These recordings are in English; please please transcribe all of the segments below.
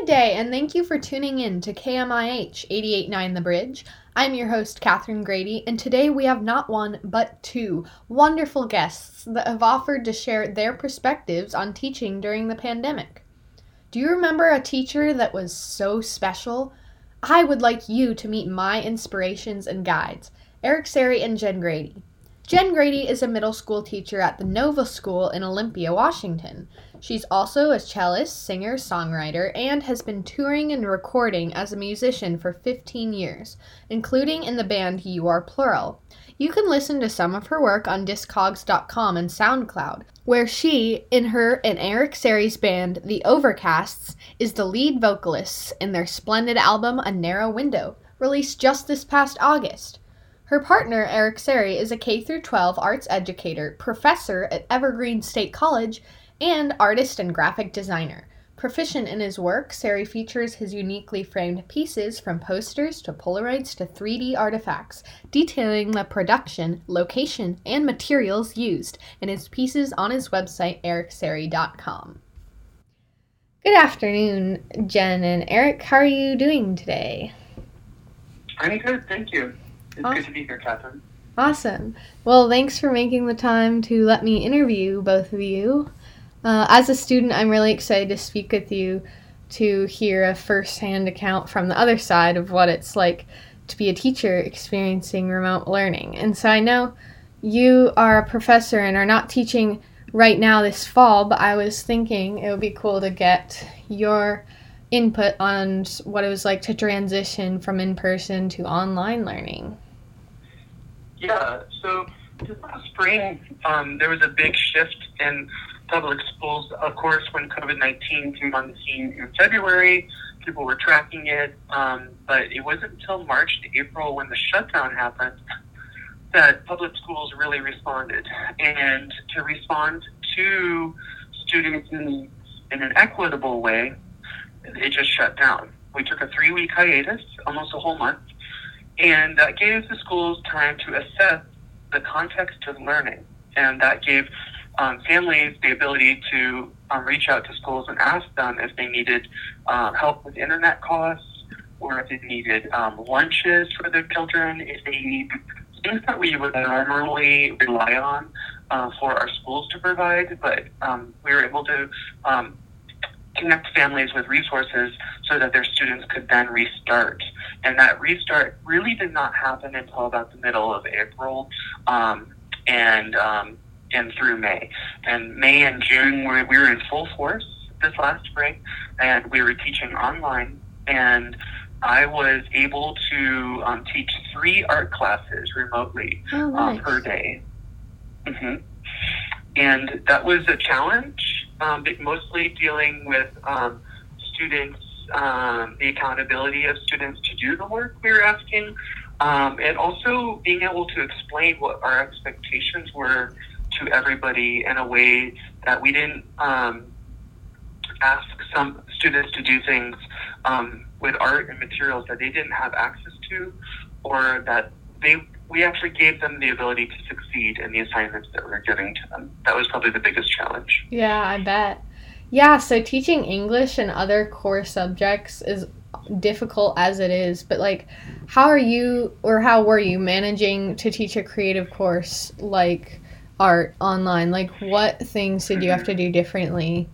Good day, and thank you for tuning in to KMIH 889 The Bridge. I'm your host, Catherine Grady, and today we have not one, but two wonderful guests that have offered to share their perspectives on teaching during the pandemic. Do you remember a teacher that was so special? I would like you to meet my inspirations and guides, Eric Sarai and Jen Grady. Jen Grady is a middle school teacher at the Nova School in Olympia, Washington. She's also a cellist, singer, songwriter, and has been touring and recording as a musician for 15 years, including in the band You Are Plural. You can listen to some of her work on Discogs.com and SoundCloud, where she, in her and Eric Sarai's band, The Overcasts, is the lead vocalist in their splendid album A Narrow Window, released just this past August. Her partner, Eric Sarai, is a K 12 arts educator, professor at Evergreen State College, and artist and graphic designer. Proficient in his work, Sarai features his uniquely framed pieces from posters to Polaroids to 3D artifacts, detailing the production, location, and materials used in his pieces on his website, ericsari.com. Good afternoon, Jen and Eric. How are you doing today? I'm good, thank you. It's Awesome. good to be here, Catherine. Awesome. Well, thanks for making the time to let me interview both of you. Uh, as a student, I'm really excited to speak with you to hear a firsthand account from the other side of what it's like to be a teacher experiencing remote learning. And so I know you are a professor and are not teaching right now this fall, but I was thinking it would be cool to get your input on what it was like to transition from in person to online learning. Yeah, so this last spring, um, there was a big shift in public schools. Of course, when COVID 19 came on the scene in February, people were tracking it, um, but it wasn't until March to April when the shutdown happened that public schools really responded. And to respond to students in, in an equitable way, it just shut down. We took a three week hiatus, almost a whole month, and that gave the schools time to assess the context of learning. And that gave um, families the ability to um, reach out to schools and ask them if they needed uh, help with internet costs or if they needed um, lunches for their children, if they need things that we would normally rely on uh, for our schools to provide. But um, we were able to um, connect families with resources so that their students could then restart. And that restart really did not happen until about the middle of April um, and um, and through May. And May and June, we, we were in full force this last spring, and we were teaching online. And I was able to um, teach three art classes remotely Oh, um, nice. per day. hmm And that was a challenge, um, but mostly dealing with um, students, um, the accountability of students to do the work we were asking, um, and also being able to explain what our expectations were to everybody in a way that we didn't um, ask some students to do things um, with art and materials that they didn't have access to, or that they we actually gave them the ability to succeed in the assignments that we were giving to them. That was probably the biggest challenge. Yeah, I bet. Yeah, so teaching English and other core subjects is difficult as it is, but like how are you or how were you managing to teach a creative course like art online? Like what things did you have to do differently?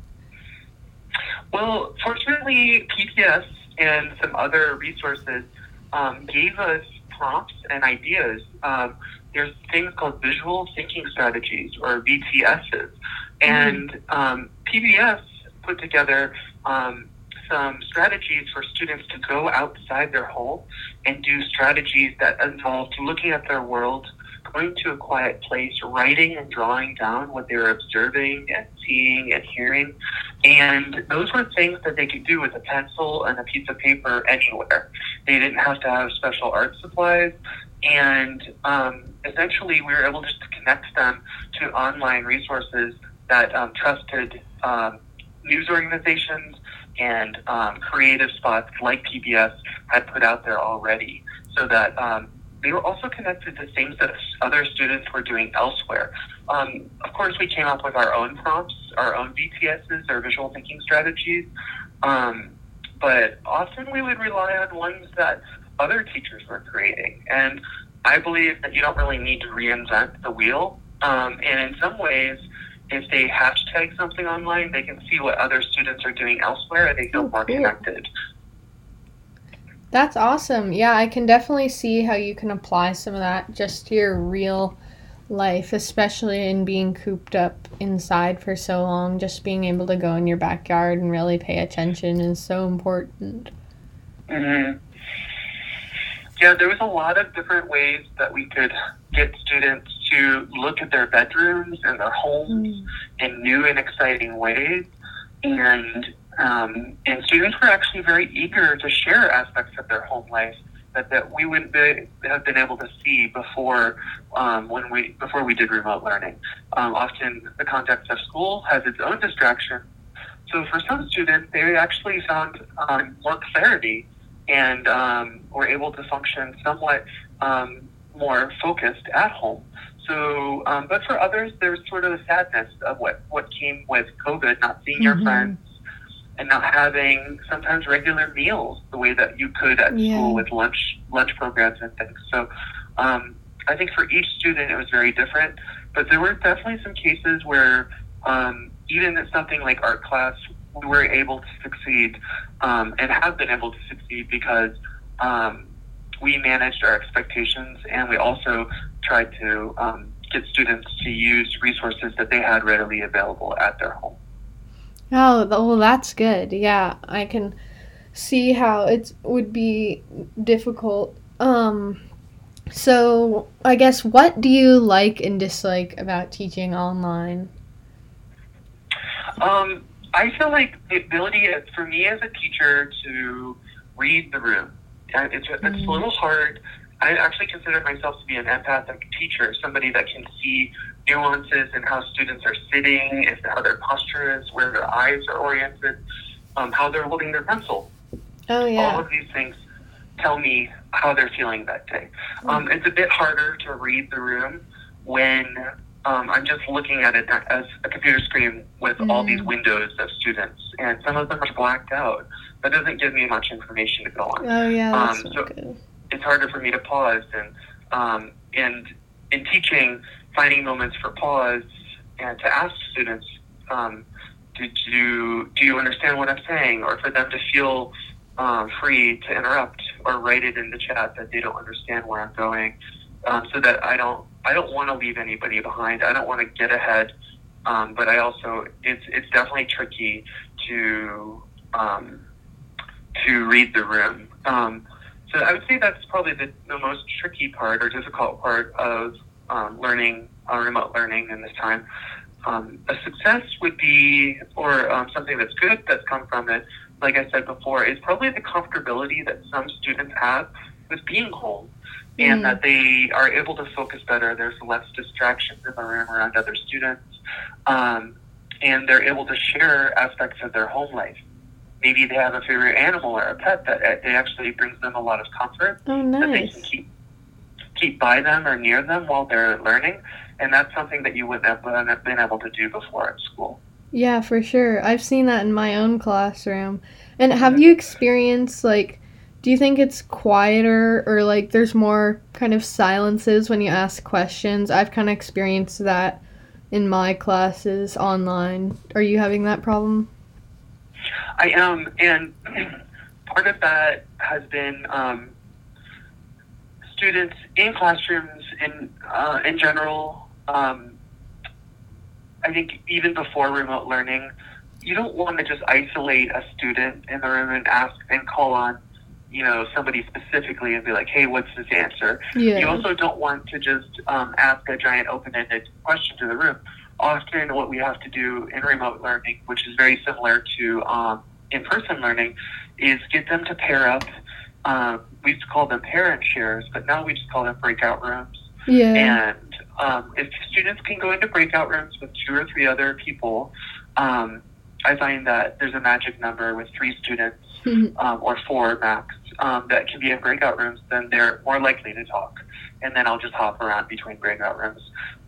Well, fortunately, PBS and some other resources um, gave us prompts and ideas. Um, there's things called visual thinking strategies or VTSs, and um, PBS put together um, some strategies for students to go outside their home and do strategies that involved looking at their world, going to a quiet place, writing and drawing down what they were observing and seeing and hearing. And those were things that they could do with a pencil and a piece of paper anywhere. They didn't have to have special art supplies. And um, essentially, we were able just to connect them to online resources that um, trusted um, news organizations and um, creative spots like PBS had put out there already, so that um, they were also connected to things that other students were doing elsewhere. Um, of course, we came up with our own prompts, our own VTSs, or visual thinking strategies. Um, but often we would rely on ones that other teachers were creating. And I believe that you don't really need to reinvent the wheel. Um, and in some ways, if they hashtag something online, they can see what other students are doing elsewhere and they feel Oh, more cool. connected. That's awesome. Yeah, I can definitely see how you can apply some of that just to your real life, especially in being cooped up inside for so long. Just being able to go in your backyard and really pay attention is so important. hmm Yeah, there was a lot of different ways that we could get students to look at their bedrooms and their homes in new and exciting ways. And um, and students were actually very eager to share aspects of their home life that, that we wouldn't be, have been able to see before um, when we before we did remote learning. Um, often the context of school has its own distractions. So for some students, they actually found um, more clarity and um, were able to function somewhat um, more focused at home. So, um, but for others, there's sort of the sadness of what, what came with COVID, not seeing your Mhm. friends and not having sometimes regular meals the way that you could at Yeah. school with lunch lunch programs and things. So, um, I think for each student it was very different, but there were definitely some cases where um, even at something like art class, we were able to succeed um, and have been able to succeed because um, we managed our expectations and we also tried to um, get students to use resources that they had readily available at their home. Oh, well, that's good. Yeah, I can see how it would be difficult. Um, so I guess what do you like and dislike about teaching online? Um, I feel like the ability for me as a teacher to read the room. uh, It's, it's Mm. a little hard. I actually consider myself to be an empathic teacher, somebody that can see nuances in how students are sitting, if how their posture is, where their eyes are oriented, um, how they're holding their pencil. Oh All yeah. of these things tell me how they're feeling that day. Um, it's a bit harder to read the room when um, I'm just looking at it as a computer screen with all these Mm. windows of students, and some of them are blacked out. That doesn't give me much information to go on. Oh yeah, that's Um, so- good. It's harder for me to pause, and um, and in teaching, finding moments for pause and to ask students, um, did you do you understand what I'm saying, or for them to feel um, free to interrupt or write it in the chat that they don't understand where I'm going, um, so that I don't I don't want to leave anybody behind. I don't want to get ahead, um, but I also it's it's definitely tricky to um, to read the room. So I would say that's probably the, the most tricky part or difficult part of um, learning uh, remote learning in this time. Um, a success would be, or um, something that's good that's come from it, like I said before, is probably the comfortability that some students have with being home and Mm. that they are able to focus better. There's less distractions in the room around other students, um, and they're able to share aspects of their home life. Maybe they have a favorite animal or a pet that uh, they actually brings them a lot of comfort Oh that they can keep keep by them or near them while they're learning, and that's something that you wouldn't wouldn't have been able to do before at school. Yeah, for sure. I've seen that in my own classroom. And have you experienced like do you think it's quieter or like there's more kind of silences when you ask questions? I've kind of experienced that in my classes online. Are you having that problem? I am, and part of that has been um, students in classrooms in uh, in general. Um, I think even before remote learning, you don't want to just isolate a student in the room and ask and call on, you know, somebody specifically and be like, "Hey, what's this answer?" Yeah. You also don't want to just um, ask a giant open-ended question to the room. Often, what we have to do in remote learning, which is very similar to um, in-person learning, is get them to pair up. Um, we used to call them parent shares, but now we just call them breakout rooms. yeah. And um, if students can go into breakout rooms with two or three other people, um, I find that there's a magic number with three students um, or four max um, that can be in breakout rooms, then they're more likely to talk. And then I'll just hop around between breakout rooms.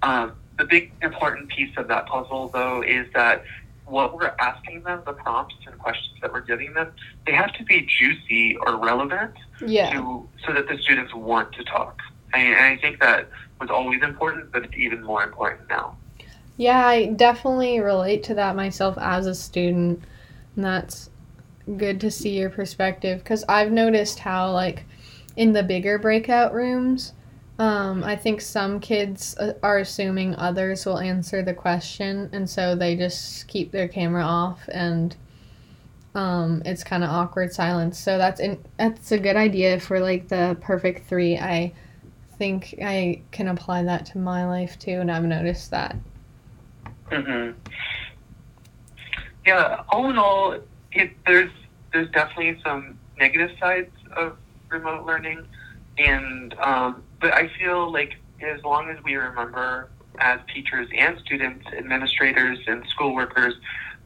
Um, the big important piece of that puzzle, though, is that what we're asking them, the prompts and questions that we're giving them, they have to be juicy or relevant Yeah. to so that the students want to talk. And I think that was always important, but it's even more important now. Yeah, I definitely relate to that myself as a student. And that's good to see your perspective because I've noticed how, like, in the bigger breakout rooms, um, I think some kids uh, are assuming others will answer the question, and so they just keep their camera off, and um, it's kind of awkward silence. So that's in, that's a good idea for like the perfect three. I think I can apply that to my life too, and I've noticed that. hmm Yeah, all in all, it, there's there's definitely some negative sides of remote learning, and um, but I feel like as long as we remember as teachers and students, administrators and school workers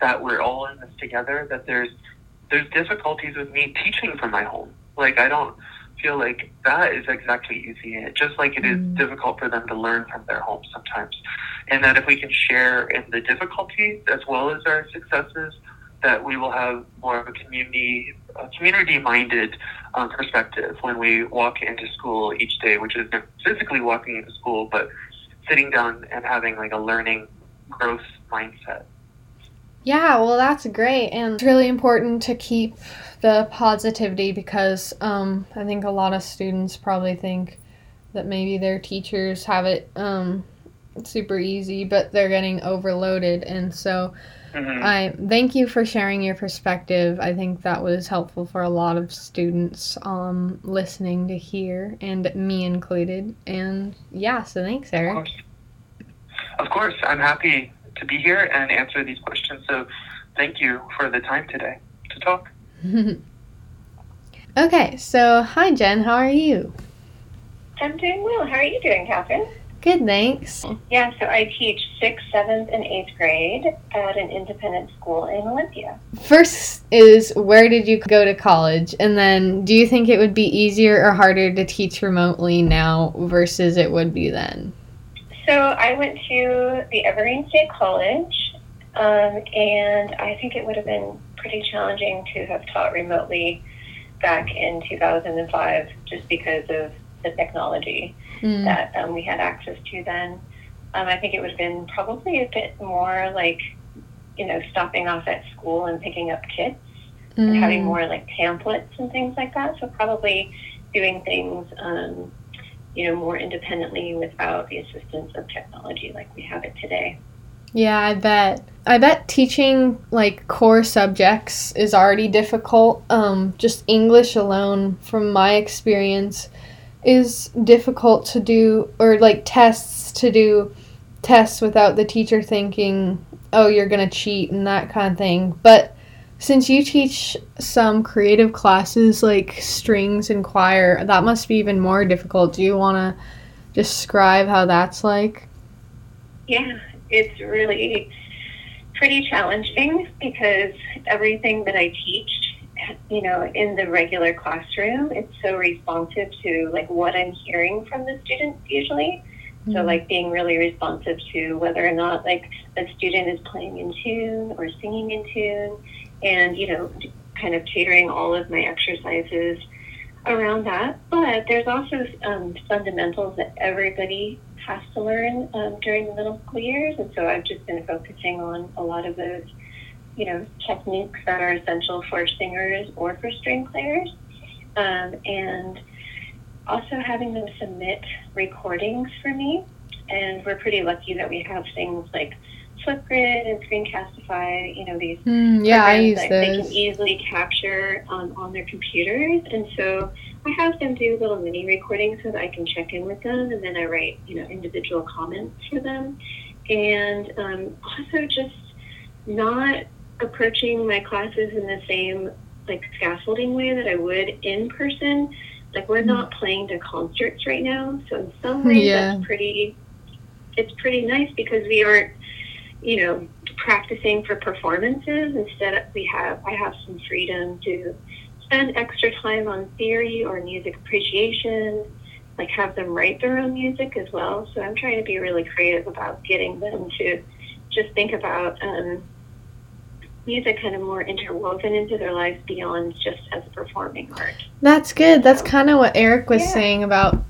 that we're all in this together, that there's there's difficulties with me teaching from my home. Like I don't feel like that is exactly easy, just like it is Mm. difficult for them to learn from their home sometimes. And that if we can share in the difficulties as well as our successes, that we will have more of a community, a community-minded um, perspective when we walk into school each day, which is physically walking into school, but sitting down and having like a learning growth mindset. Yeah, well, that's great. And it's really important to keep the positivity because um, I think a lot of students probably think that maybe their teachers have it um, super easy, but they're getting overloaded. And so hmm I thank you for sharing your perspective. I think that was helpful for a lot of students um, listening to hear, and me included. And yeah, so thanks, Of Eric. course. Of course, I'm happy to be here and answer these questions. So, thank you for the time today to talk. okay, so hi, Jen. How are you? I'm doing well. How are you doing, Catherine? Good, thanks. Yeah, so I teach sixth, seventh, and eighth grade at an independent school in Olympia. First is where did you go to college? And then do you think it would be easier or harder to teach remotely now versus it would be then? So I went to the Evergreen State College, um, and I think it would have been pretty challenging to have taught remotely back in 2005 just because of the technology. Mm, that um, we had access to then. Um, I think it would have been probably a bit more like, you know, stopping off at school and picking up kits and having mm, more like pamphlets and things like that. So probably doing things, um, you know, more independently without the assistance of technology like we have it today. Yeah, I bet. I bet teaching like core subjects is already difficult. Um, just English alone, from my experience, is difficult to do, or like tests to do tests without the teacher thinking, oh, you're gonna cheat and that kind of thing. But since you teach some creative classes like strings and choir, that must be even more difficult. Do you want to describe how that's like? Yeah, it's really pretty challenging because everything that I teach, you know, in the regular classroom, it's so responsive to like what I'm hearing from the students usually. So Mm. like being really responsive to whether or not like a student is playing in tune or singing in tune and, you know, kind of catering all of my exercises around that. But there's also um, fundamentals that everybody has to learn um, during the middle school years. And so I've just been focusing on a lot of those, you know, techniques that are essential for singers or for string players. Um, and also having them submit recordings for me. And we're pretty lucky that we have things like Flipgrid and Screencastify, you know, these Mm, yeah, I use that they can easily capture um, on their computers. And so I have them do little mini recordings so that I can check in with them, and then I write, you know, individual comments for them. And um, also just not approaching my classes in the same like scaffolding way that I would in person. Like we're not playing to concerts right now, so in some ways Yeah. that's pretty. It's pretty nice because we aren't you know, practicing for performances. Instead, we have I have some freedom to spend extra time on theory or music appreciation, like have them write their own music as well. So I'm trying to be really creative about getting them to just think about, um, music kind of more interwoven into their lives beyond just as a performing art. That's good. That's kind of what Eric was Yeah. saying about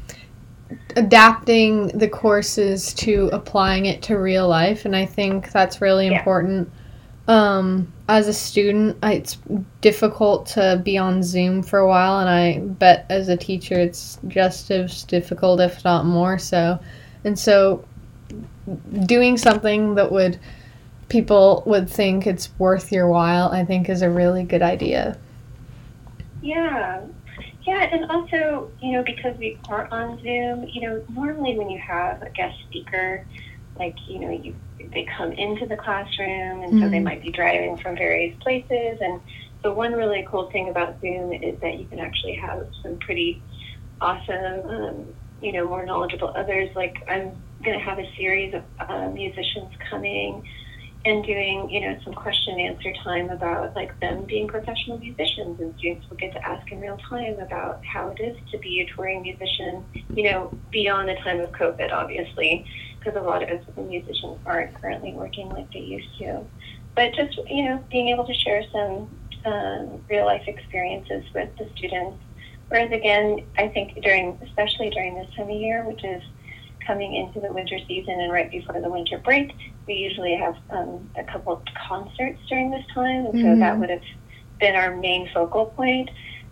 adapting the courses to applying it to real life and I think that's really Yeah. important. Um as a student, I, it's difficult to be on Zoom for a while and I bet as a teacher it's just as difficult if not more so. And so doing something that would people would think it's worth your while, I think is a really good idea. Yeah. Yeah, and also, you know, because we are on Zoom, you know, normally when you have a guest speaker, like, you know, you they come into the classroom and so they Mhm. might be driving from various places and so one really cool thing about Zoom is that you can actually have some pretty awesome um, you know, more knowledgeable others. Like I'm going to have a series of uh, musicians coming and doing, you know, some question and answer time about like them being professional musicians, and students will get to ask in real time about how it is to be a touring musician, you know, beyond the time of COVID, obviously, because a lot of us musicians aren't currently working like they used to. But just, you know, being able to share some um, real life experiences with the students. Whereas again, I think during, especially during this time of year, which is coming into the winter season and right before the winter break, we usually have um, a couple of concerts during this time, and so Mhm. that would have been our main focal point.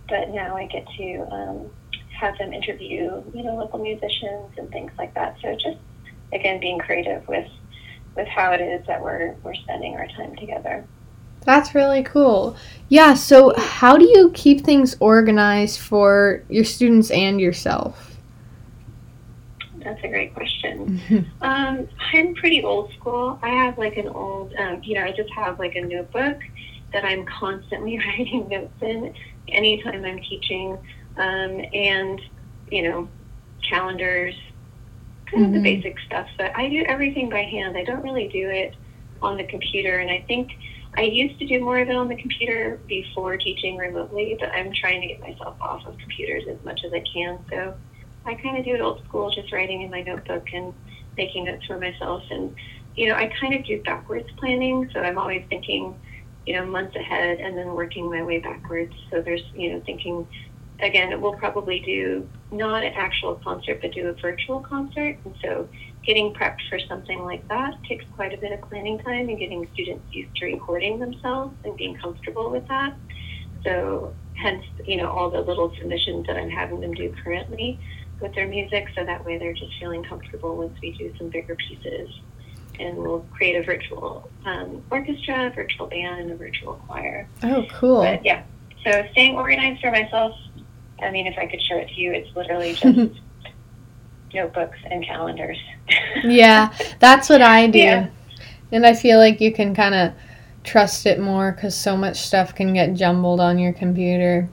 But now I get to um, have them interview, you know, local musicians and things like that. So just again, being creative with with how it is that we're we're spending our time together. That's really cool. Yeah, so how do you keep things organized for your students and yourself? That's a great question. Um, I'm pretty old school. I have like an old, um, you know, I just have like a notebook that I'm constantly writing notes in anytime I'm teaching, um, and you know, calendars, kind of Mhm. the basic stuff. But I do everything by hand. I don't really do it on the computer, and I think I used to do more of it on the computer before teaching remotely. But I'm trying to get myself off of computers as much as I can. So I kind of do it old school, just writing in my notebook and making notes for myself. And, you know, I kind of do backwards planning. So I'm always thinking, you know, months ahead and then working my way backwards. So there's, you know, thinking, again, we'll probably do not an actual concert, but do a virtual concert. And so getting prepped for something like that takes quite a bit of planning time and getting students used to recording themselves and being comfortable with that. So hence, you know, all the little submissions that I'm having them do currently with their music so that way they're just feeling comfortable once we do some bigger pieces and we'll create a virtual um, orchestra, virtual band, and a virtual choir. Oh, cool. But yeah, so staying organized for myself. I mean, if I could show it to you, it's literally just notebooks and calendars. yeah, that's what I do. Yeah. And I feel like you can kind of trust it more because so much stuff can get jumbled on your computer.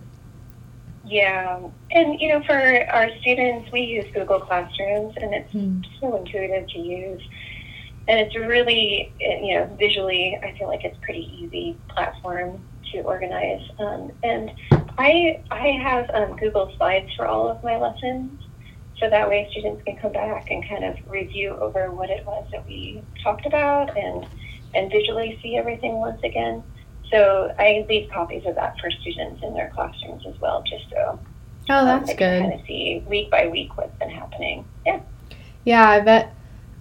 Yeah, and you know, for our students, we use Google Classrooms, and it's Hmm. so intuitive to use, and it's really, you know, visually, I feel like it's pretty easy platform to organize. Um, and I I have um, Google Slides for all of my lessons, so that way students can come back and kind of review over what it was that we talked about and and visually see everything once again. So I leave copies of that for students in their classrooms as well, just so Oh, um, that's can good. kind of see week by week what's been happening. Yeah. Yeah, I bet.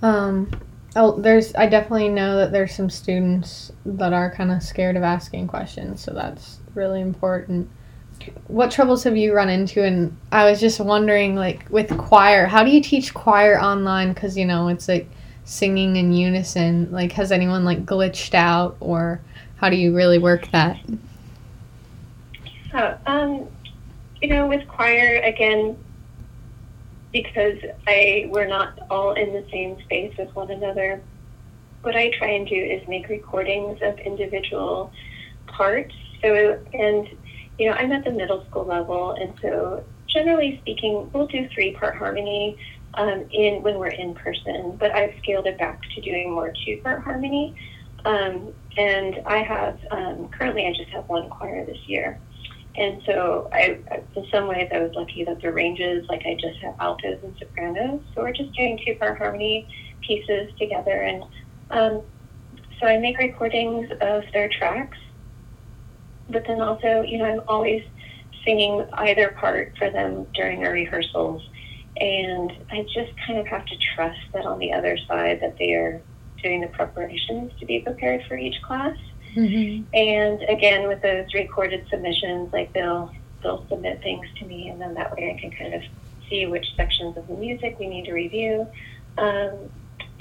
Um, oh, there's. I definitely know that there's some students that are kind of scared of asking questions, so that's really important. What troubles have you run into? And I was just wondering, like with choir, how do you teach choir online? Because you know it's like singing in unison. Like, has anyone like glitched out, or how do you really work that? So, um, you know, with choir again, because I we're not all in the same space with one another. What I try and do is make recordings of individual parts. So, and you know, I'm at the middle school level, and so generally speaking, we'll do three part harmony um, in when we're in person. But I've scaled it back to doing more two part harmony. Um, and I have um, currently I just have one choir this year. And so, I, in some ways, I was lucky that the ranges, like I just have altos and sopranos. So we're just doing two part harmony pieces together. And um, so I make recordings of their tracks, but then also, you know, I'm always singing either part for them during our rehearsals. And I just kind of have to trust that on the other side that they are doing the preparations to be prepared for each class. Mm-hmm. And again, with those recorded submissions, like they'll they'll submit things to me, and then that way I can kind of see which sections of the music we need to review. Um,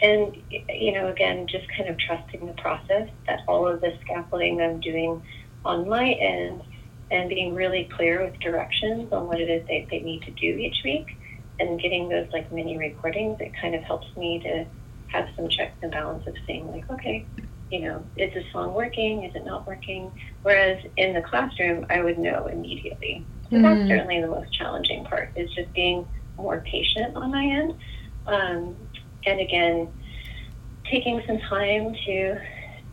and you know, again, just kind of trusting the process that all of the scaffolding I'm doing on my end, and being really clear with directions on what it is they, they need to do each week, and getting those like mini recordings, it kind of helps me to have some checks and balances of saying like, okay, you know, is this song working? Is it not working? Whereas in the classroom, I would know immediately. So mm-hmm. that's certainly the most challenging part is just being more patient on my end. Um, and again, taking some time to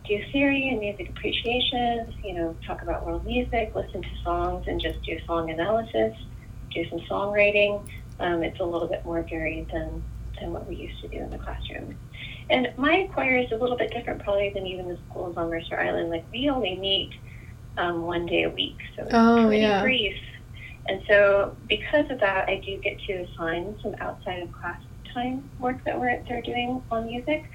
do theory and music appreciation, you know, talk about world music, listen to songs, and just do song analysis, do some songwriting. Um, it's a little bit more varied than, than what we used to do in the classroom. And my choir is a little bit different, probably, than even the schools on Mercer Island. Like, we only meet um, one day a week, so it's oh, pretty yeah. brief. And so, because of that, I do get to assign some outside of class time work that we're they're doing on music.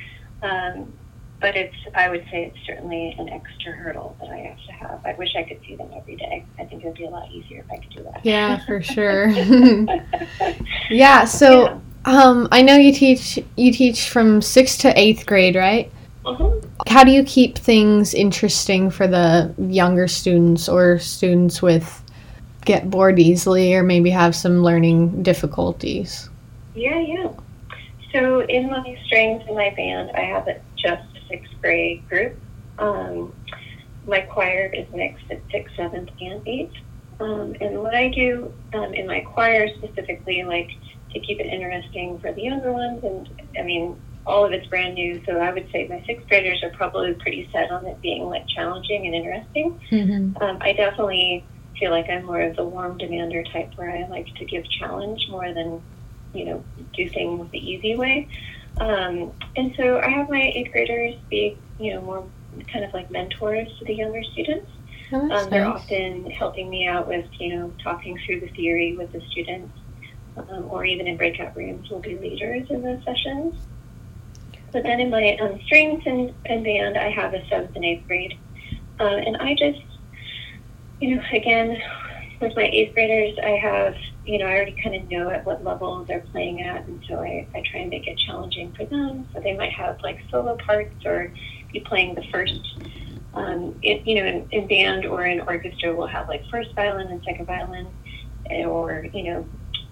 Um, but it's I would say it's certainly an extra hurdle that I have to have. I wish I could see them every day. I think it would be a lot easier if I could do that. Yeah, for sure. yeah, so yeah. Um, I know you teach you teach from sixth to eighth grade, right? Uh-huh. How do you keep things interesting for the younger students or students with get bored easily or maybe have some learning difficulties? Yeah, yeah. So in my strings in my band, I have a just sixth grade group. Um, my choir is mixed at sixth, seventh, and eighth. Um, and what I do um, in my choir specifically, like to keep it interesting for the younger ones. And I mean, all of it's brand new, so I would say my sixth graders are probably pretty set on it being like challenging and interesting. Mm-hmm. Um, I definitely feel like I'm more of the warm demander type, where I like to give challenge more than you know do things the easy way. Um, and so I have my eighth graders be you know more kind of like mentors to the younger students. Oh, um, they're nice. often helping me out with you know talking through the theory with the students um, or even in breakout rooms will be leaders in those sessions. But then in my um, strings and, and band, I have a seventh and eighth grade. Uh, and I just, you know, again, with my eighth graders, I have, you know, I already kind of know at what level they're playing at. And so I, I try and make it challenging for them. So they might have like solo parts or be playing the first, um, it, you know, in, in band or in orchestra, we'll have like first violin and second violin or, you know,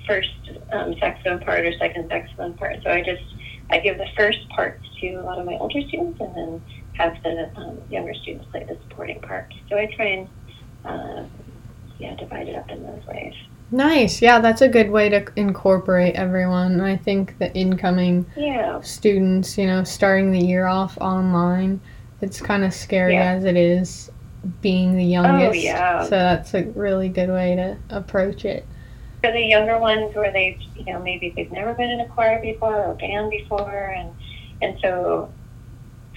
first um, saxophone part or second saxophone part. So I just I give the first parts to a lot of my older students, and then have the um, younger students play the supporting part. So I try and uh, yeah divide it up in those ways. Nice. Yeah, that's a good way to incorporate everyone. I think the incoming yeah. students, you know, starting the year off online, it's kind of scary yeah. as it is being the youngest. Oh, yeah. So that's a really good way to approach it for the younger ones where they've, you know, maybe they've never been in a choir before or a band before, and and so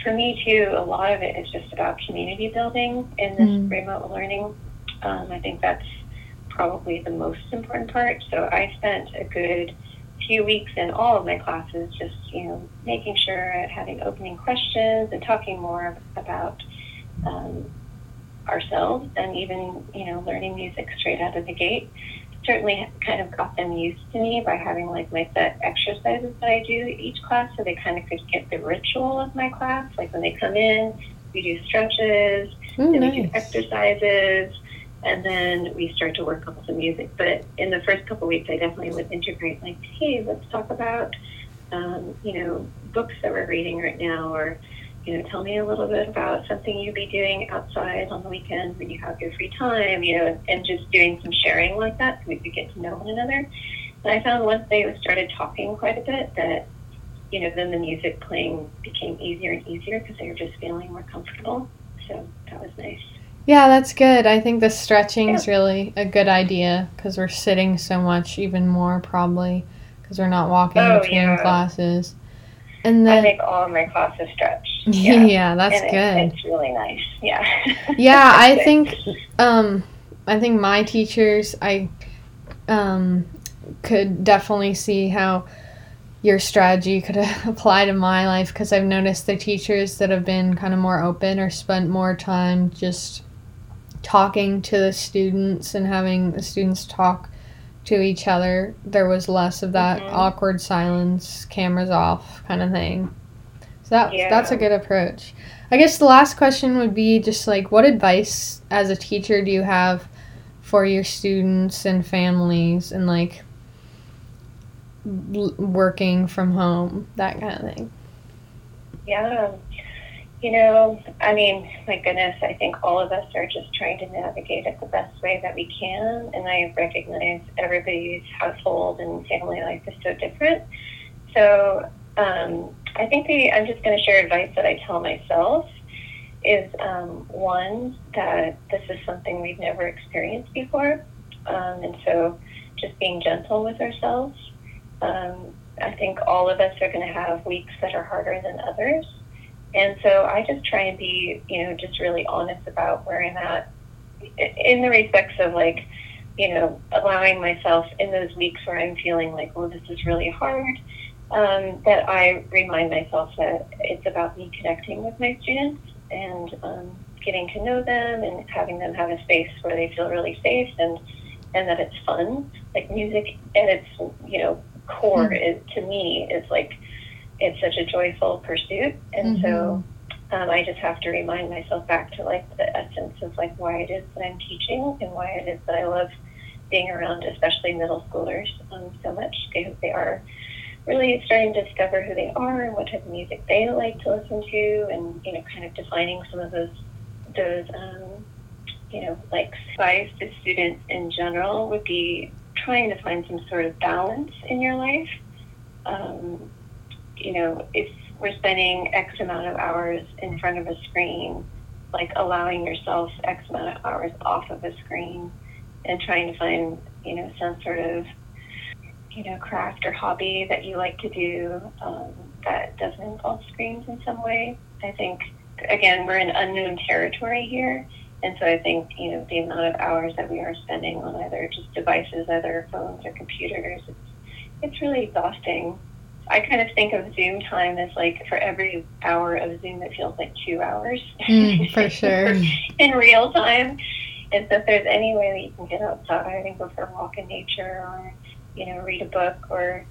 for me too, a lot of it is just about community building in this mm. remote learning. Um, I think that's probably the most important part. So I spent a good few weeks in all of my classes just, you know, making sure having opening questions and talking more about um, ourselves and even, you know, learning music straight out of the gate certainly kind of got them used to me by having like my set exercises that I do each class so they kind of could get the ritual of my class. Like when they come in, we do stretches, Ooh, then nice. we do exercises, and then we start to work on some music. But in the first couple weeks, I definitely would integrate like, hey, let's talk about, um, you know, books that we're reading right now or you know, tell me a little bit about something you'd be doing outside on the weekends when you have your free time, you know, and just doing some sharing like that so we could get to know one another. And I found once they started talking quite a bit that, you know, then the music playing became easier and easier because they were just feeling more comfortable. So that was nice. Yeah, that's good. I think the stretching is yeah. really a good idea because we're sitting so much, even more probably because we're not walking oh, between yeah. classes. And then, I make all of my classes stretch. yeah, Yeah. that's and it- good. it's really nice. Yeah. yeah i think um i think my teachers i um could definitely see how your strategy could apply to my life because i've noticed the teachers that have been kind of more open or spent more time just talking to the students and having the students talk to each other there was less of that Mhm. awkward silence cameras off kind of thing so that, Yeah. that's a good approach I guess the last question would be just like, what advice as a teacher do you have for your students and families and like working from home, that kind of thing? Yeah. You know, I mean, my goodness, I think all of us are just trying to navigate it the best way that we can. And I recognize everybody's household and family life is so different. So um, I think the, I'm just going to share advice that I tell myself is um, one, that this is something we've never experienced before. Um, and so just being gentle with ourselves. Um, I think all of us are going to have weeks that are harder than others. And so I just try and be, you know, just really honest about where I'm at in the respects of like, you know, allowing myself in those weeks where I'm feeling like, well, this is really hard, um, that I remind myself that it's about me connecting with my students and um, getting to know them and having them have a space where they feel really safe and, and that it's fun. Like music at its, you know, core is, to me is like, it's such a joyful pursuit. And so um, I just have to remind myself back to like the essence of like why it is that I'm teaching and why it is that I love being around, especially middle schoolers, um, so much because they are really starting to discover who they are and what type of music they like to listen to, and you know, kind of defining some of those those um, you know like advice to students in general would be trying to find some sort of balance in your life. Um, you know, if we're spending X amount of hours in front of a screen, like allowing yourself X amount of hours off of a screen and trying to find, you know, some sort of, you know, craft or hobby that you like to do um, that doesn't involve screens in some way. I think, again, we're in unknown territory here. And so I think, you know, the amount of hours that we are spending on either just devices, either phones or computers, it's, it's really exhausting. I kind of think of Zoom time as like for every hour of Zoom, it feels like two hours. Mm, for sure. in real time. And so if there's any way that you can get outside and go for a walk in nature or, you know, read a book or,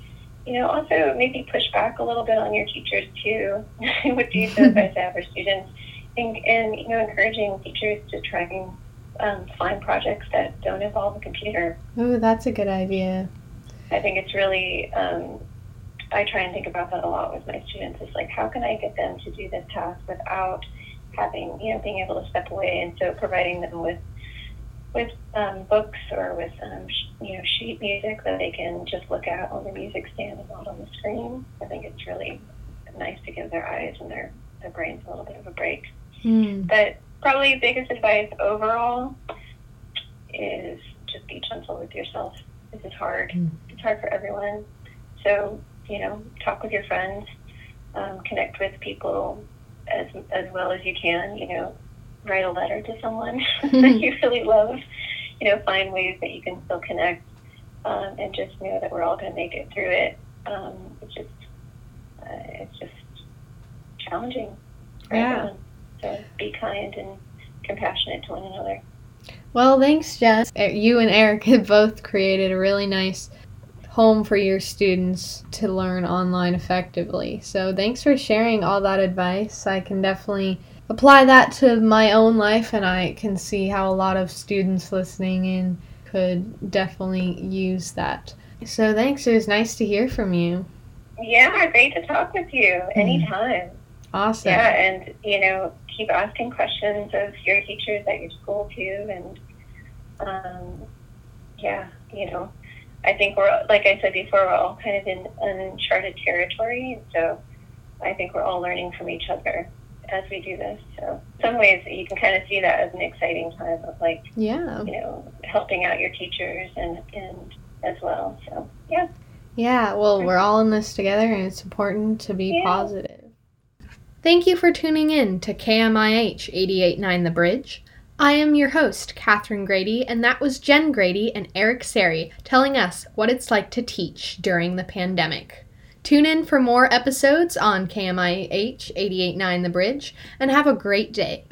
you know, also maybe push back a little bit on your teachers too. what do you advise I have for students? And, and, you know, encouraging teachers to try and um, find projects that don't involve a computer. Ooh, that's a good idea. I think it's really, um, I try and think about that a lot with my students. It's like, how can I get them to do this task without having, you know, being able to step away? And so providing them with, with um, books or with, um, sh- you know, sheet music that they can just look at on the music stand and not on the screen. I think it's really nice to give their eyes and their, their brains a little bit of a break. Mm. But probably biggest advice overall is just be gentle with yourself. This is hard. Mm. It's hard for everyone. So, you know, talk with your friends, um, connect with people as, as well as you can, you know, write a letter to someone that you really love, you know, find ways that you can still connect um, and just know that we're all going to make it through it. Um, it's just, uh, it's just challenging for Yeah. everyone. So be kind and compassionate to one another. Well, thanks, Jess. Uh, You and Eric have both created a really nice home for your students to learn online effectively. So, thanks for sharing all that advice. I can definitely apply that to my own life, and I can see how a lot of students listening in could definitely use that. So, thanks. It was nice to hear from you. Yeah, great to talk with you anytime. Awesome. Yeah, and you know, keep asking questions of your teachers at your school too, and um, yeah, you know, I think we're like I said before, we're all kind of in uncharted territory, and so I think we're all learning from each other as we do this. So, some ways, you can kind of see that as an exciting time of like Yeah. you know helping out your teachers and and as well. So yeah. Yeah, well, we're all in this together and it's important to be Yeah. positive. Thank you for tuning in to KMIH 889 The Bridge. I am your host, Catherine Grady, and that was Jen Grady and Eric Sarai telling us what it's like to teach during the pandemic. Tune in for more episodes on KMIH 889 The Bridge and have a great day.